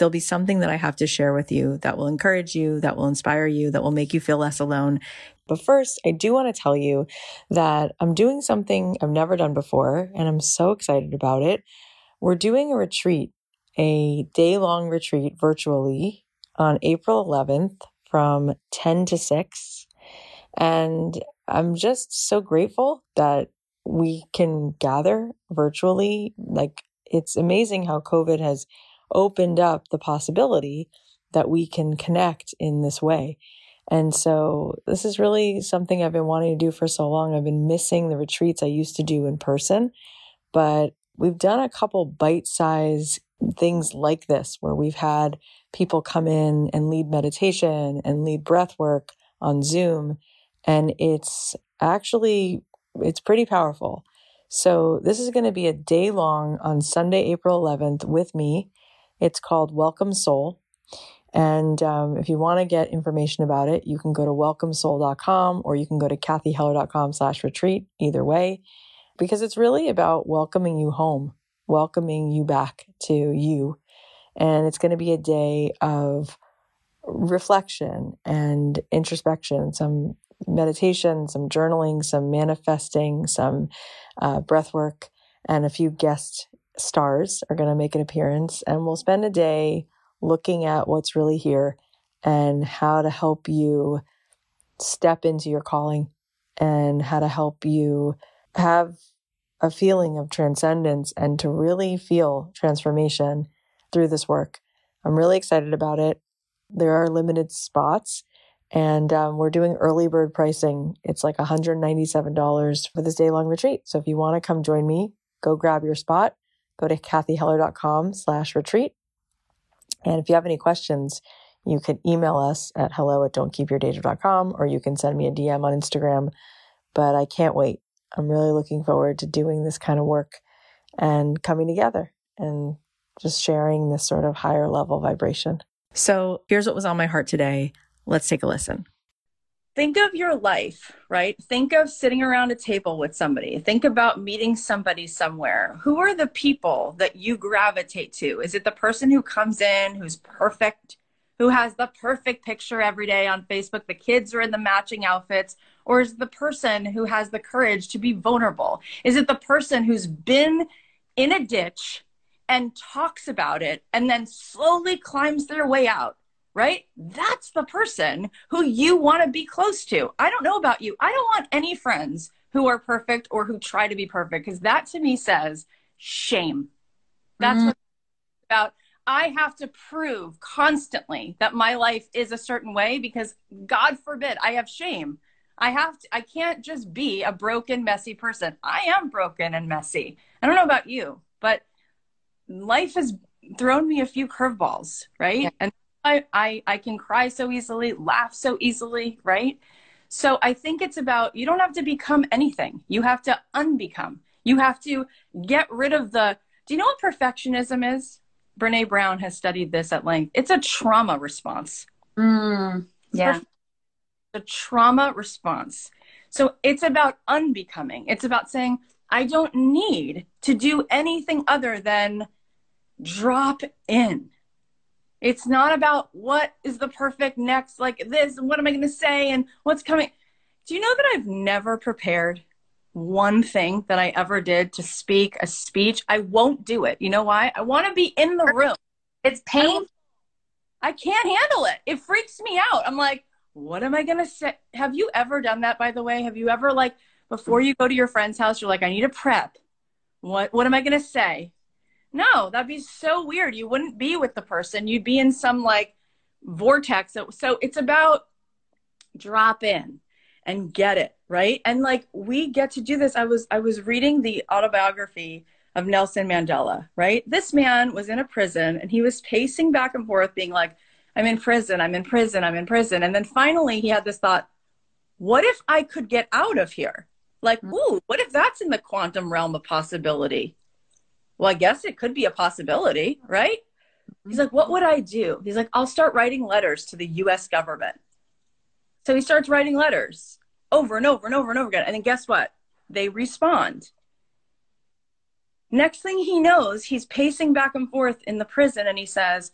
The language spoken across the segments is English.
there'll be something that I have to share with you that will encourage you, that will inspire you, that will make you feel less alone. But first, I do want to tell you that I'm doing something I've never done before, and I'm so excited about it. We're doing a retreat, a day long retreat virtually on April 11th from 10 to 6. And I'm just so grateful that we can gather virtually. Like, it's amazing how COVID has opened up the possibility that we can connect in this way. And so this is really something I've been wanting to do for so long. I've been missing the retreats I used to do in person, but we've done a couple bite size things like this where we've had people come in and lead meditation and lead breath work on Zoom. And it's actually, it's pretty powerful. So this is going to be a day long on Sunday, April 11th with me. It's called Welcome Soul. And um, if you want to get information about it, you can go to welcomesoul.com or you can go to kathyheller.com slash retreat, either way, because it's really about welcoming you home, welcoming you back to you. And it's going to be a day of reflection and introspection, some meditation, some journaling, some manifesting, some uh, breath work, and a few guest stars are going to make an appearance, and we'll spend a day looking at what's really here and how to help you step into your calling and how to help you have a feeling of transcendence and to really feel transformation through this work. I'm really excited about it. There are limited spots and um, we're doing early bird pricing. It's like $197 for this day long retreat. So if you want to come join me, go grab your spot go to kathyheller.com slash retreat. And if you have any questions, you can email us at hello at dontkeepyourdayjob.com or you can send me a DM on Instagram. But I can't wait. I'm really looking forward to doing this kind of work and coming together and just sharing this sort of higher level vibration. So here's what was on my heart today. Let's take a listen think of your life, right? Think of sitting around a table with somebody. Think about meeting somebody somewhere. Who are the people that you gravitate to? Is it the person who comes in, who's perfect, who has the perfect picture every day on Facebook? The kids are in the matching outfits. Or is it the person who has the courage to be vulnerable? Is it the person who's been in a ditch and talks about it and then slowly climbs their way out? Right? That's the person who you want to be close to. I don't know about you. I don't want any friends who are perfect or who try to be perfect because that to me says shame. That's mm. what about. I have to prove constantly that my life is a certain way because God forbid I have shame. I have to, I can't just be a broken, messy person. I am broken and messy. I don't know about you, but life has thrown me a few curveballs, right? Yeah. And I, I, I can cry so easily, laugh so easily, right? So I think it's about you don't have to become anything. You have to unbecome. You have to get rid of the. Do you know what perfectionism is? Brene Brown has studied this at length. It's a trauma response. Mm, yeah. The trauma response. So it's about unbecoming. It's about saying, I don't need to do anything other than drop in it's not about what is the perfect next, like this, and what am I going to say, and what's coming. Do you know that I've never prepared one thing that I ever did to speak a speech? I won't do it. You know why? I want to be in the room. It's pain. I can't handle it. It freaks me out. I'm like, what am I going to say? Have you ever done that, by the way? Have you ever, like, before you go to your friend's house, you're like, I need a prep. What, what am I going to say? No, that'd be so weird. You wouldn't be with the person. You'd be in some like vortex. So, so it's about drop in and get it, right? And like we get to do this. I was I was reading the autobiography of Nelson Mandela, right? This man was in a prison and he was pacing back and forth being like, I'm in prison, I'm in prison, I'm in prison. And then finally he had this thought, what if I could get out of here? Like, mm. ooh, what if that's in the quantum realm of possibility? Well, I guess it could be a possibility, right? He's like, what would I do? He's like, I'll start writing letters to the US government. So he starts writing letters over and over and over and over again. And then guess what? They respond. Next thing he knows, he's pacing back and forth in the prison and he says,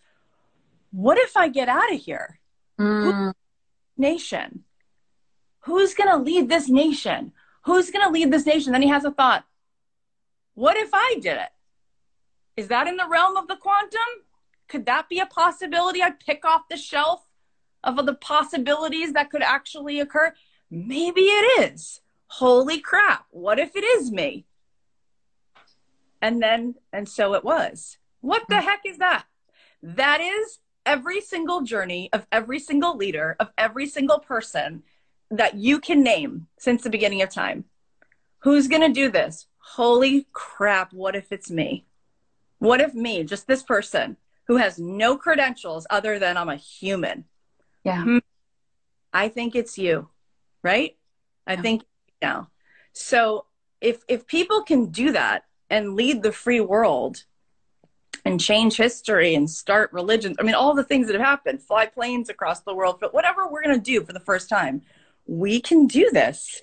What if I get out of here? Mm. Nation. Who's going to lead this nation? Who's going to lead this nation? Then he has a thought What if I did it? Is that in the realm of the quantum? Could that be a possibility? I pick off the shelf of the possibilities that could actually occur. Maybe it is. Holy crap. What if it is me? And then, and so it was. What the heck is that? That is every single journey of every single leader, of every single person that you can name since the beginning of time. Who's going to do this? Holy crap. What if it's me? What if me, just this person who has no credentials other than I'm a human? Yeah. Hmm. I think it's you, right? I think you. So if if people can do that and lead the free world and change history and start religions, I mean all the things that have happened, fly planes across the world, but whatever we're going to do for the first time, we can do this.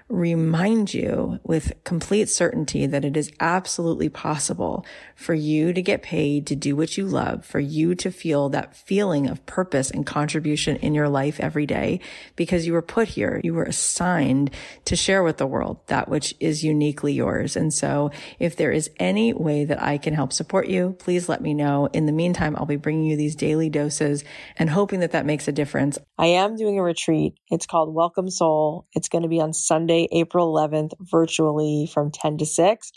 remind you with complete certainty that it is absolutely possible for you to get paid to do what you love, for you to feel that feeling of purpose and contribution in your life every day because you were put here. You were assigned to share with the world that which is uniquely yours. And so if there is any way that I can help support you, please let me know. In the meantime, I'll be bringing you these daily doses and hoping that that makes a difference. I am doing a retreat. It's called Welcome Soul. It's going to be on Sunday April 11th, virtually from 10 to 6.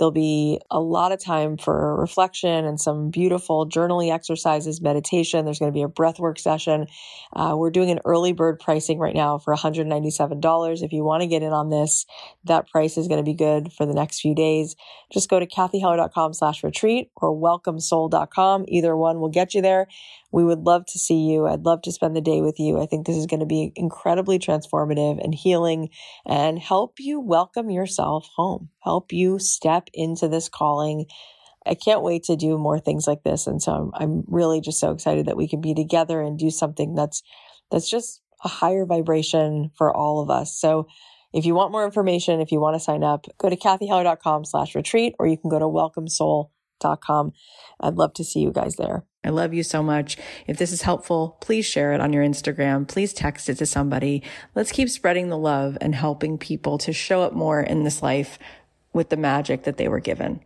There'll be a lot of time for reflection and some beautiful journaling exercises, meditation. There's going to be a breathwork session. Uh, we're doing an early bird pricing right now for $197. If you want to get in on this, that price is going to be good for the next few days. Just go to kathyheller.com slash retreat or welcomesoul.com. Either one will get you there. We would love to see you. I'd love to spend the day with you. I think this is going to be incredibly transformative and healing and help you welcome yourself home, help you step into this calling. I can't wait to do more things like this. And so I'm, I'm really just so excited that we can be together and do something that's, that's just a higher vibration for all of us. So if you want more information, if you want to sign up, go to kathyheller.com slash retreat, or you can go to welcomesoul.com. I'd love to see you guys there. I love you so much. If this is helpful, please share it on your Instagram. Please text it to somebody. Let's keep spreading the love and helping people to show up more in this life with the magic that they were given.